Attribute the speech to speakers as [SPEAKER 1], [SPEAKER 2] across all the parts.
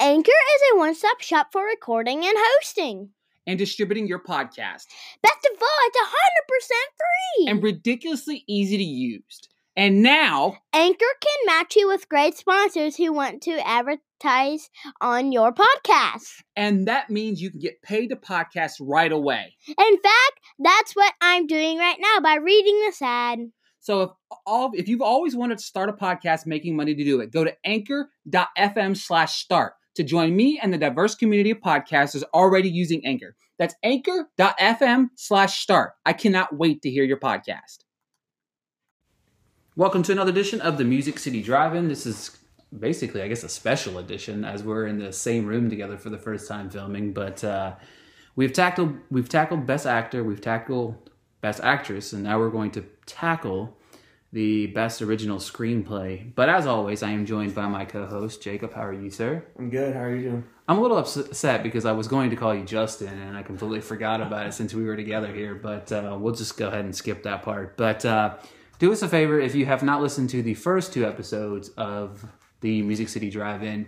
[SPEAKER 1] Anchor is a one stop shop for recording and hosting.
[SPEAKER 2] and distributing your podcast
[SPEAKER 1] Best of all, it's 100% free.
[SPEAKER 2] and ridiculously easy to use. And now,
[SPEAKER 1] Anchor can match you with great sponsors who want to advertise on your podcast.
[SPEAKER 2] and that means you can get paid to podcast right away.
[SPEAKER 1] In fact, that's what I'm doing right now by reading this ad.
[SPEAKER 2] So if all if you've always wanted to start a podcast making money to do it, go to anchor.fm slash start to join me and the diverse community of podcasters already using Anchor. That's anchor.fm slash start. I cannot wait to hear your podcast. Welcome to another edition of the Music City Drive-In. This is basically, I guess, a special edition as we're in the same room together for the first time filming. But uh, we've tackled we've tackled Best Actor, we've tackled Best Actress, and now we're going to tackle the Best Original Screenplay. But as always, I am joined by my co-host Jacob. How are you, sir?
[SPEAKER 3] I'm good. How are you doing?
[SPEAKER 2] I'm a little upset because I was going to call you Justin, and I completely forgot about it since we were together here. But uh, we'll just go ahead and skip that part. But uh, do us a favor if you have not listened to the first two episodes of the Music City Drive-In.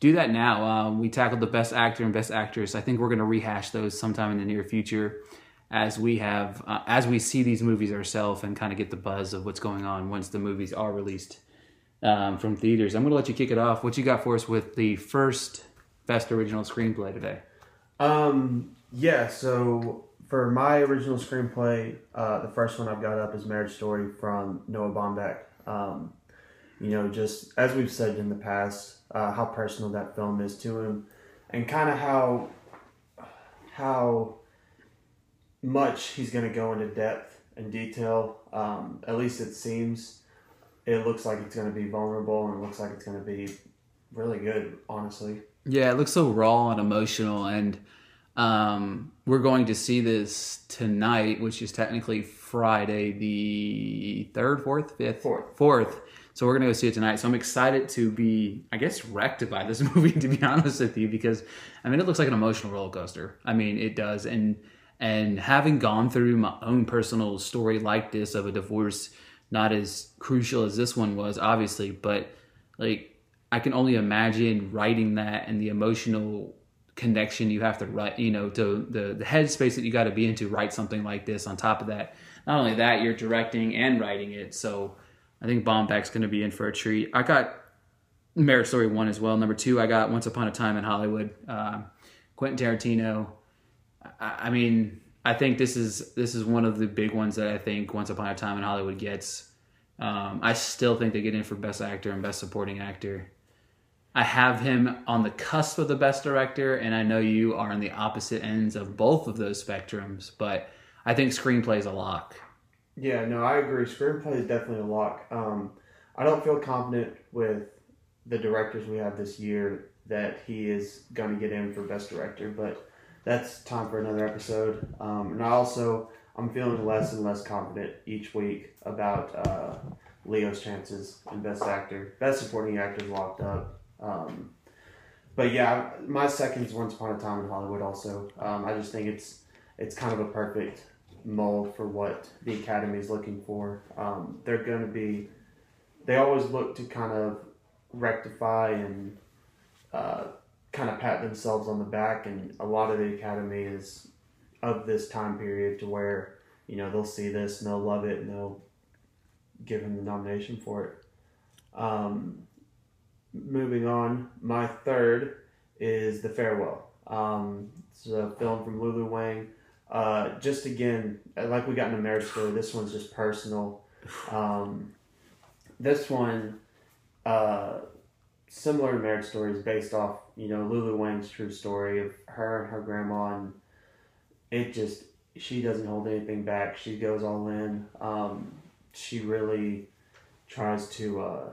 [SPEAKER 2] Do that now. Um, we tackled the best actor and best actress. I think we're going to rehash those sometime in the near future, as we have uh, as we see these movies ourselves and kind of get the buzz of what's going on once the movies are released um, from theaters. I'm going to let you kick it off. What you got for us with the first best original screenplay today?
[SPEAKER 3] Um, yeah. So for my original screenplay, uh, the first one I've got up is Marriage Story from Noah Baumbach. Um, you know, just as we've said in the past, uh, how personal that film is to him, and kind of how how much he's going to go into depth and detail. Um, at least it seems. It looks like it's going to be vulnerable, and it looks like it's going to be really good. Honestly.
[SPEAKER 2] Yeah, it looks so raw and emotional, and um, we're going to see this tonight, which is technically Friday, the third, fourth, fifth,
[SPEAKER 3] Fourth.
[SPEAKER 2] fourth. So we're gonna go see it tonight. So I'm excited to be, I guess, wrecked by this movie. To be honest with you, because I mean, it looks like an emotional roller coaster. I mean, it does, and and having gone through my own personal story like this of a divorce, not as crucial as this one was, obviously, but like I can only imagine writing that and the emotional connection you have to write, you know, to the the headspace that you got to be into write something like this. On top of that, not only that, you're directing and writing it. So I think Baumbach's going to be in for a treat. I got Marriage Story one as well. Number two, I got Once Upon a Time in Hollywood. Um, Quentin Tarantino. I, mean, I think this is this is one of the big ones that I think Once Upon a Time in Hollywood gets. Um, I still think they get in for Best Actor and Best Supporting Actor. I have him on the cusp of the Best Director, and I know you are on the opposite ends of both of those spectrums. But I think screenplay is a lock.
[SPEAKER 3] Yeah, no, I agree. Screenplay is definitely a lock. Um, I don't feel confident with the directors we have this year that he is going to get in for best director, but that's time for another episode. Um, and I also I'm feeling less and less confident each week about uh, Leo's chances in best actor. Best supporting actor locked up. Um, but yeah, my second's Once Upon a Time in Hollywood. Also, um, I just think it's it's kind of a perfect mold for what the academy is looking for. Um, they're going to be, they always look to kind of rectify and uh, kind of pat themselves on the back, and a lot of the academy is of this time period to where you know they'll see this and they'll love it and they'll give him the nomination for it. Um, moving on, my third is The Farewell. Um, it's a film from Lulu Wang uh, just again, like we got in a marriage story, this one's just personal. Um, this one, uh, similar to marriage story, is based off you know Lulu Wang's true story of her and her grandma, and it just she doesn't hold anything back. She goes all in. Um, she really tries to, uh,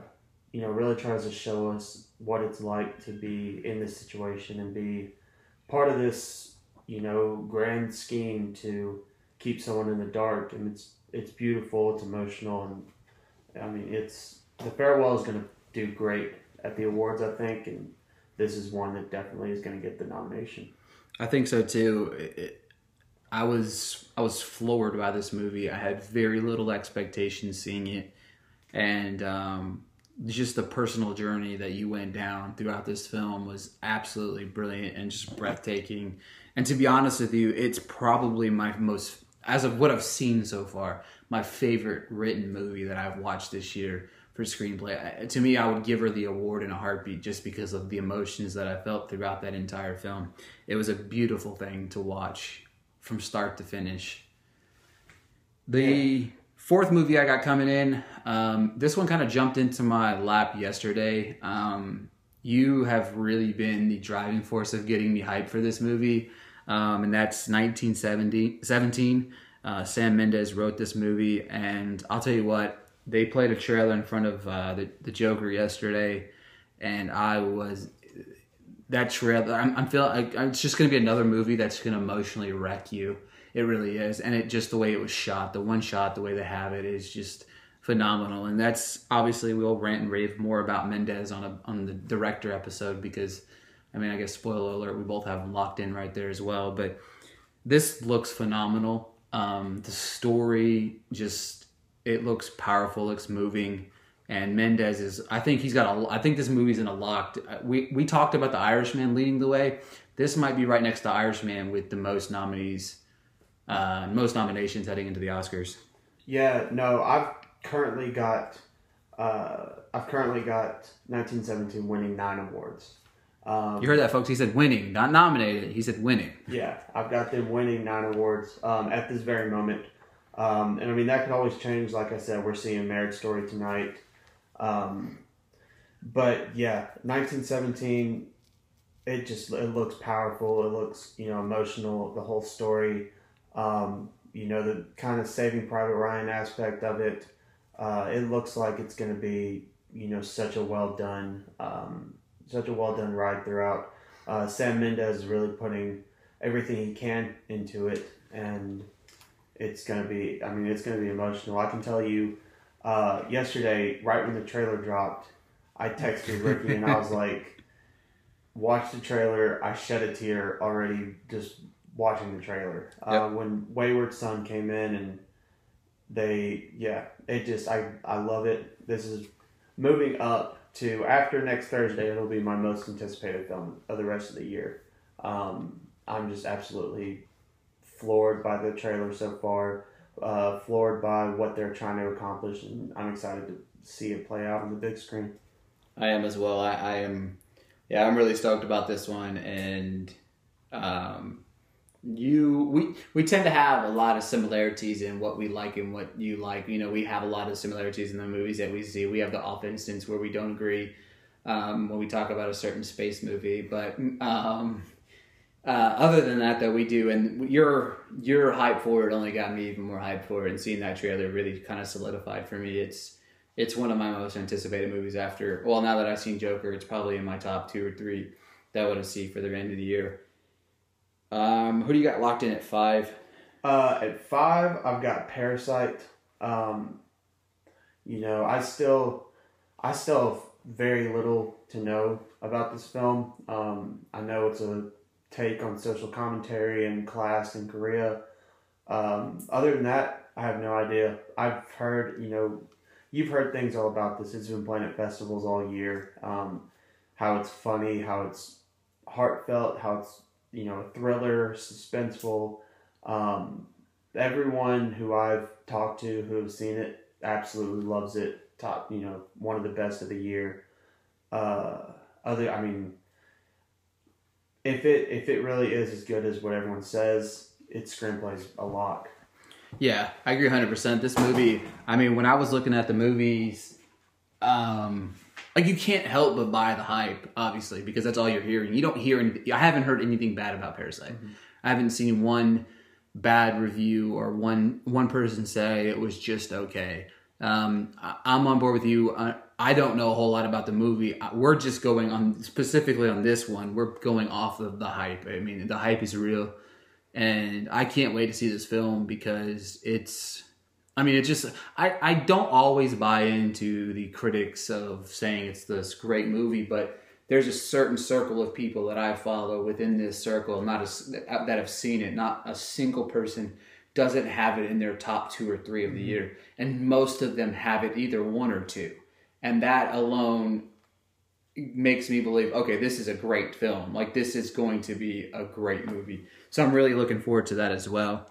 [SPEAKER 3] you know, really tries to show us what it's like to be in this situation and be part of this you know, grand scheme to keep someone in the dark, and it's it's beautiful, it's emotional, and I mean, it's the farewell is going to do great at the awards, I think, and this is one that definitely is going to get the nomination.
[SPEAKER 2] I think so too. It, I was I was floored by this movie. I had very little expectations seeing it, and um, just the personal journey that you went down throughout this film was absolutely brilliant and just breathtaking. And to be honest with you, it's probably my most, as of what I've seen so far, my favorite written movie that I've watched this year for screenplay. To me, I would give her the award in a heartbeat just because of the emotions that I felt throughout that entire film. It was a beautiful thing to watch from start to finish. The fourth movie I got coming in, um, this one kind of jumped into my lap yesterday. Um, you have really been the driving force of getting me hyped for this movie, um, and that's 1917. Uh, Sam Mendes wrote this movie, and I'll tell you what, they played a trailer in front of uh, the, the Joker yesterday, and I was that trailer. I'm, I'm feeling it's just going to be another movie that's going to emotionally wreck you. It really is, and it just the way it was shot, the one shot, the way they have it is just phenomenal. And that's obviously we'll rant and rave more about Mendes on a on the director episode because, I mean, I guess spoiler alert, we both have him locked in right there as well. But this looks phenomenal. Um, the story just it looks powerful, looks moving. And Mendes is, I think he's got a, I think this movie's in a locked. We we talked about the Irishman leading the way. This might be right next to Irishman with the most nominees uh, most nominations heading into the Oscars.
[SPEAKER 3] Yeah, no, I've currently got uh, I've currently got 1917 winning nine awards.
[SPEAKER 2] Um, you heard that, folks? He said winning, not nominated. He said winning.
[SPEAKER 3] Yeah, I've got them winning nine awards um, at this very moment. Um, and I mean, that could always change. Like I said, we're seeing Marriage Story tonight. Um, but yeah, 1917, it just it looks powerful. It looks you know emotional. The whole story. Um, you know, the kind of Saving Private Ryan aspect of it. Uh, it looks like it's going to be, you know, such a well done, um, such a well done ride throughout. Uh, Sam Mendes is really putting everything he can into it, and it's going to be. I mean, it's going to be emotional. I can tell you. Uh, yesterday, right when the trailer dropped, I texted Ricky and I was like, "Watch the trailer." I shed a tear already just watching the trailer. Uh, yep. Uh, when Wayward Son came in and they, yeah, it just, I, I love it. This is moving up to after next Thursday. It'll be my most anticipated film of the rest of the year. Um, I'm just absolutely floored by the trailer so far, uh, floored by what they're trying to accomplish, and I'm excited to see it play out on the big screen.
[SPEAKER 2] I am as well. I, I am, yeah, I'm really stoked about this one, and um, you we we tend to have a lot of similarities in what we like and what you like. You know, we have a lot of similarities in the movies that we see. We have the off instance where we don't agree um, when we talk about a certain space movie, but um, uh, other than that, though, we do. And your your hype for it only got me even more hype for it, and seeing that trailer really kind of solidified for me. It's it's one of my most anticipated movies after. Well, now that I've seen Joker, it's probably in my top two or three that I want to see for the end of the year. Um, who do you got locked in at five?
[SPEAKER 3] Uh, at five, I've got Parasite. Um, you know, I still, I still have very little to know about this film. Um, I know it's a take on social commentary and class in Korea. Um, other than that, I have no idea. I've heard, you know, you've heard things all about this. It's been playing at festivals all year. Um, how it's funny, how it's heartfelt, how it's you know, thriller, suspenseful. Um, everyone who I've talked to who have seen it absolutely loves it. Top, you know, one of the best of the year. Uh, other, I mean, if it if it really is as good as what everyone says, its screenplay's a lock.
[SPEAKER 2] Yeah, I agree 100%. This movie, I mean, when I was looking at the movies, um, like you can't help but buy the hype, obviously, because that's all you're hearing. You don't hear anything. I haven't heard anything bad about Parasite. Mm-hmm. I haven't seen one bad review or one one person say it was just okay. Um, I, am on board with you. I, don't know a whole lot about the movie. We're just going on specifically on this one. We're going off of the hype. I mean, the hype is real, and I can't wait to see this film because it's I mean, it just I I don't always buy into the critics of saying it's this great movie, but there's a certain circle of people that I follow within this circle, not a, that have seen it. Not a single person doesn't have it in their top two or three of the mm-hmm. year, and most of them have it either one or two. And that alone makes me believe okay this is a great film like this is going to be a great movie so i'm really looking forward to that as well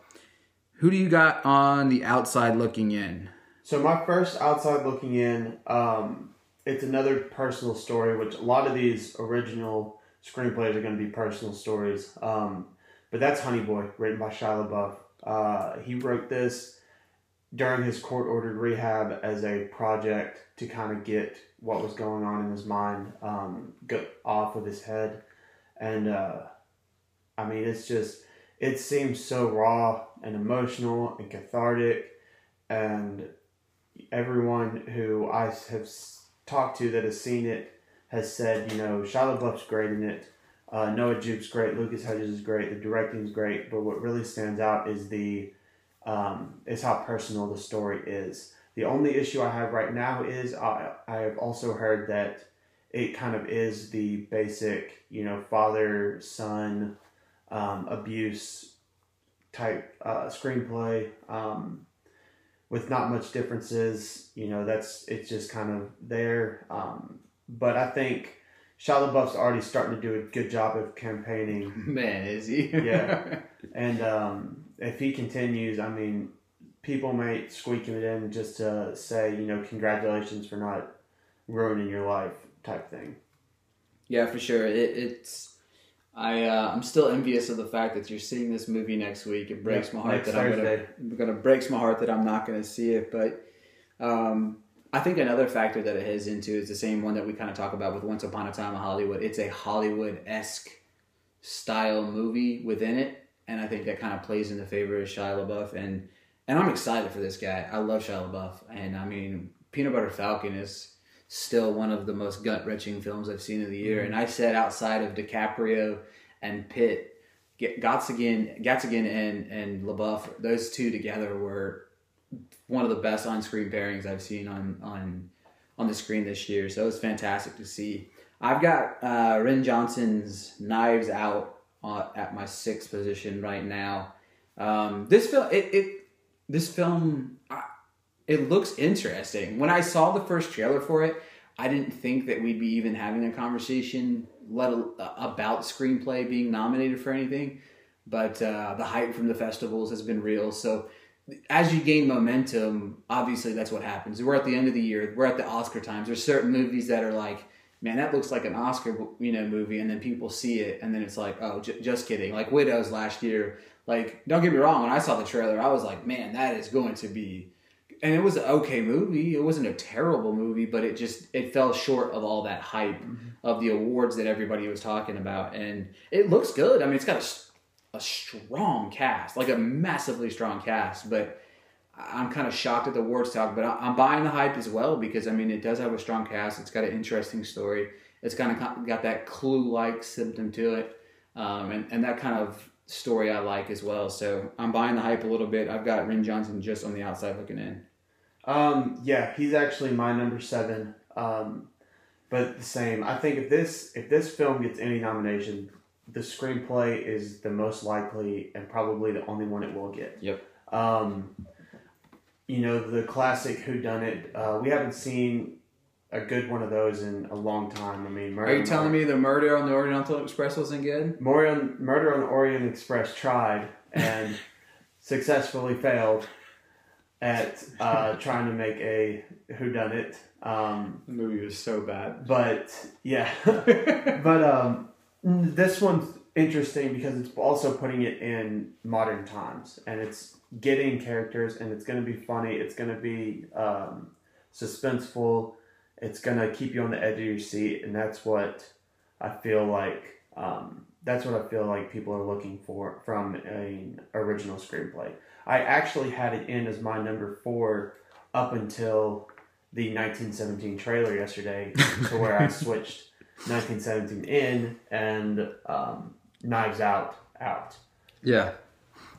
[SPEAKER 2] who do you got on the outside looking in
[SPEAKER 3] So my first outside looking in, um, it's another personal story, which a lot of these original screenplays are going to be personal stories. Um, but that's Honey Boy, written by Shia LaBeouf. Uh, he wrote this during his court ordered rehab as a project to kind of get what was going on in his mind um, off of his head. And uh, I mean, it's just, it seems so raw and emotional and cathartic. And everyone who I have talked to that has seen it has said, you know, Shia LaBeouf's great in it. Uh, Noah Jupe's great. Lucas Hedges is great. The directing's great. But what really stands out is the um, is how personal the story is. The only issue I have right now is I I have also heard that it kind of is the basic, you know, father son um, abuse type uh, screenplay. Um, with not much differences. You know, that's it's just kind of there. Um, but I think Shia LaBeouf's already starting to do a good job of campaigning,
[SPEAKER 2] man is he
[SPEAKER 3] Yeah. and um, if he continues, I mean, people might squeak it in just to say, you know, congratulations for not ruining your life, type thing.
[SPEAKER 2] Yeah, for sure. It, it's I uh, I'm still envious of the fact that you're seeing this movie next week. It breaks
[SPEAKER 3] Yeah,
[SPEAKER 2] my heart that I'm gonna,
[SPEAKER 3] Thursday.
[SPEAKER 2] gonna breaks my heart that I'm not gonna see it. But um, I think another factor that it has into is the same one that we kind of talk about with Once Upon a Time in Hollywood. It's a Hollywood esque style movie within it, and I think that kind of plays in the favor of Shia LaBeouf. And and I'm excited for this guy. I love Shia LaBeouf, and I mean Peanut Butter Falcon is still one of the most gut wrenching films I've seen of the year. And I said outside of DiCaprio and Pitt, G- Gottsagen, Gatzigan and and LaBeouf, those two together were one of the best on screen pairings I've seen on on on the screen this year. So it was fantastic to see. I've got uh, Rian Johnson's Knives Out at my sixth position right now. Um, this film, it, it this film, I, it looks interesting. When I saw the first trailer for it, I didn't think that we'd be even having a conversation let al- about screenplay being nominated for anything. But uh, the hype from the festivals has been real. So as you gain momentum, obviously that's what happens. We're at the end of the year. We're at the Oscar times. There's certain movies that are like, man, that looks like an Oscar, you know, movie, and then people see it, and then it's like, oh, j- just kidding. Like Widows last year. Like, don't get me wrong. When I saw the trailer, I was like, man, that is going to be. And it was an okay movie. It wasn't a terrible movie, but it just it fell short of all that hype mm-hmm. of the awards that everybody was talking about. And it looks good. I mean, it's got a, a strong cast, like a massively strong cast. But I'm kind of shocked at the awards talk, but I'm buying the hype as well because I mean it does have a strong cast. It's got an interesting story. It's kind of got that clue-like symptom to it, um, and and that kind of story I like as well. So I'm buying the hype a little bit. I've got Rian Johnson just on the outside looking in.
[SPEAKER 3] Um, yeah, he's actually my number seven. Um, but the same. I think if this if this film gets any nomination, the screenplay is the most likely and probably the only one it will get.
[SPEAKER 2] Yep.
[SPEAKER 3] Um, you know the classic Who Done It. Uh, we haven't seen a good one of those in a long time. I mean,
[SPEAKER 2] Are you telling me the murder on the Oriental Express wasn't good?
[SPEAKER 3] Murder, Murder on the Orient Express tried and successfully failed at uh, trying to make a Who Done It. Um,
[SPEAKER 2] The movie was so bad.
[SPEAKER 3] but yeah, but um, this one's interesting because it's also putting it in modern times and it's getting characters and it's going to be funny. It's going to be um, suspenseful. It's going to keep you on the edge of your seat, and that's what I feel like. Um, that's what I feel like people are looking for from an original screenplay. I actually had it in as my number four up until the 1917 trailer yesterday, to where I switched 1917 in and um, Knives Out out.
[SPEAKER 2] Yeah.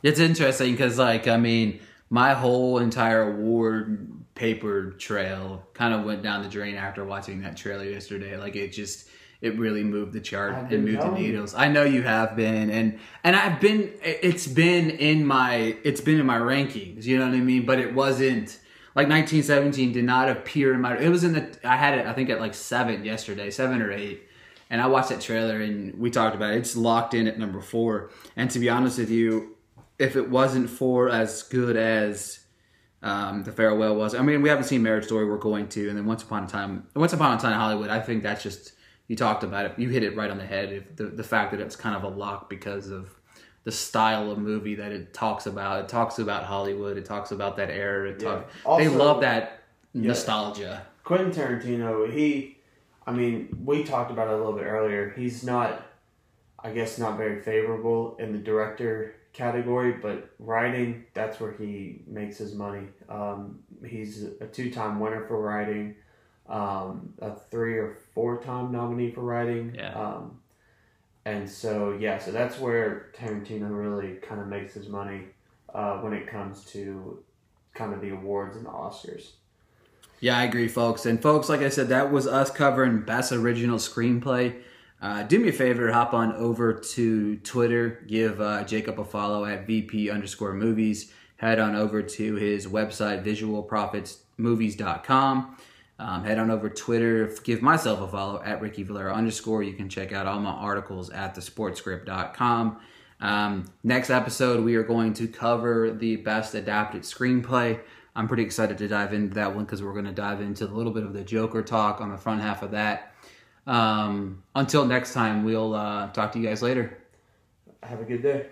[SPEAKER 2] It's interesting because, like, I mean, my whole entire award paper trail kind of went down the drain after watching that trailer yesterday. Like, it just, it really moved the chart and moved the
[SPEAKER 3] telling you.
[SPEAKER 2] needles. I know you have been, and and I've been. It's been in my, it's been in my rankings. You know what I mean? But it wasn't like 1917 did not appear in my. It was in the. I had it. I think at like seven yesterday, seven or eight, and I watched that trailer and we talked about it. It's locked in at number four. And to be honest with you, if it wasn't for as good as um, the farewell was, I mean, we haven't seen Marriage Story. We're going to, and then Once Upon a Time, Once Upon a Time in Hollywood. I think that's just you talked about it. You hit it right on the head. If the the fact that it's kind of a lock because of the style of movie that it talks about. It talks about Hollywood. It talks about that era. It
[SPEAKER 3] Yeah.
[SPEAKER 2] talk, they
[SPEAKER 3] Also-
[SPEAKER 2] love that
[SPEAKER 3] Yeah.
[SPEAKER 2] nostalgia.
[SPEAKER 3] Quentin Tarantino, he, I mean, we talked about it a little bit earlier. He's not, I guess, not very favorable in the director category, but writing, that's where he makes his money. Um, he's a two time winner for writing, um, a three or four time nominee for writing.
[SPEAKER 2] Yeah.
[SPEAKER 3] Um, and so, yeah, so that's where Tarantino really kind of makes his money uh, when it comes to kind of the awards and the Oscars.
[SPEAKER 2] Yeah, I agree, folks. And folks, like I said, that was us covering best original screenplay. Uh, do me a favor, hop on over to Twitter, give uh, Jacob a follow at VP underscore movies. Head on over to his website, visualprofitsmovies.com. Um, head on over to Twitter, give myself a follow at Ricky Valera underscore. You can check out all my articles at thesportscript.com. Um, next episode, we are going to cover the best adapted screenplay. I'm pretty excited to dive into that one because we're going to dive into a little bit of the Joker talk on the front half of that. Um, until next time, we'll uh, talk to you guys later.
[SPEAKER 3] Have a good day.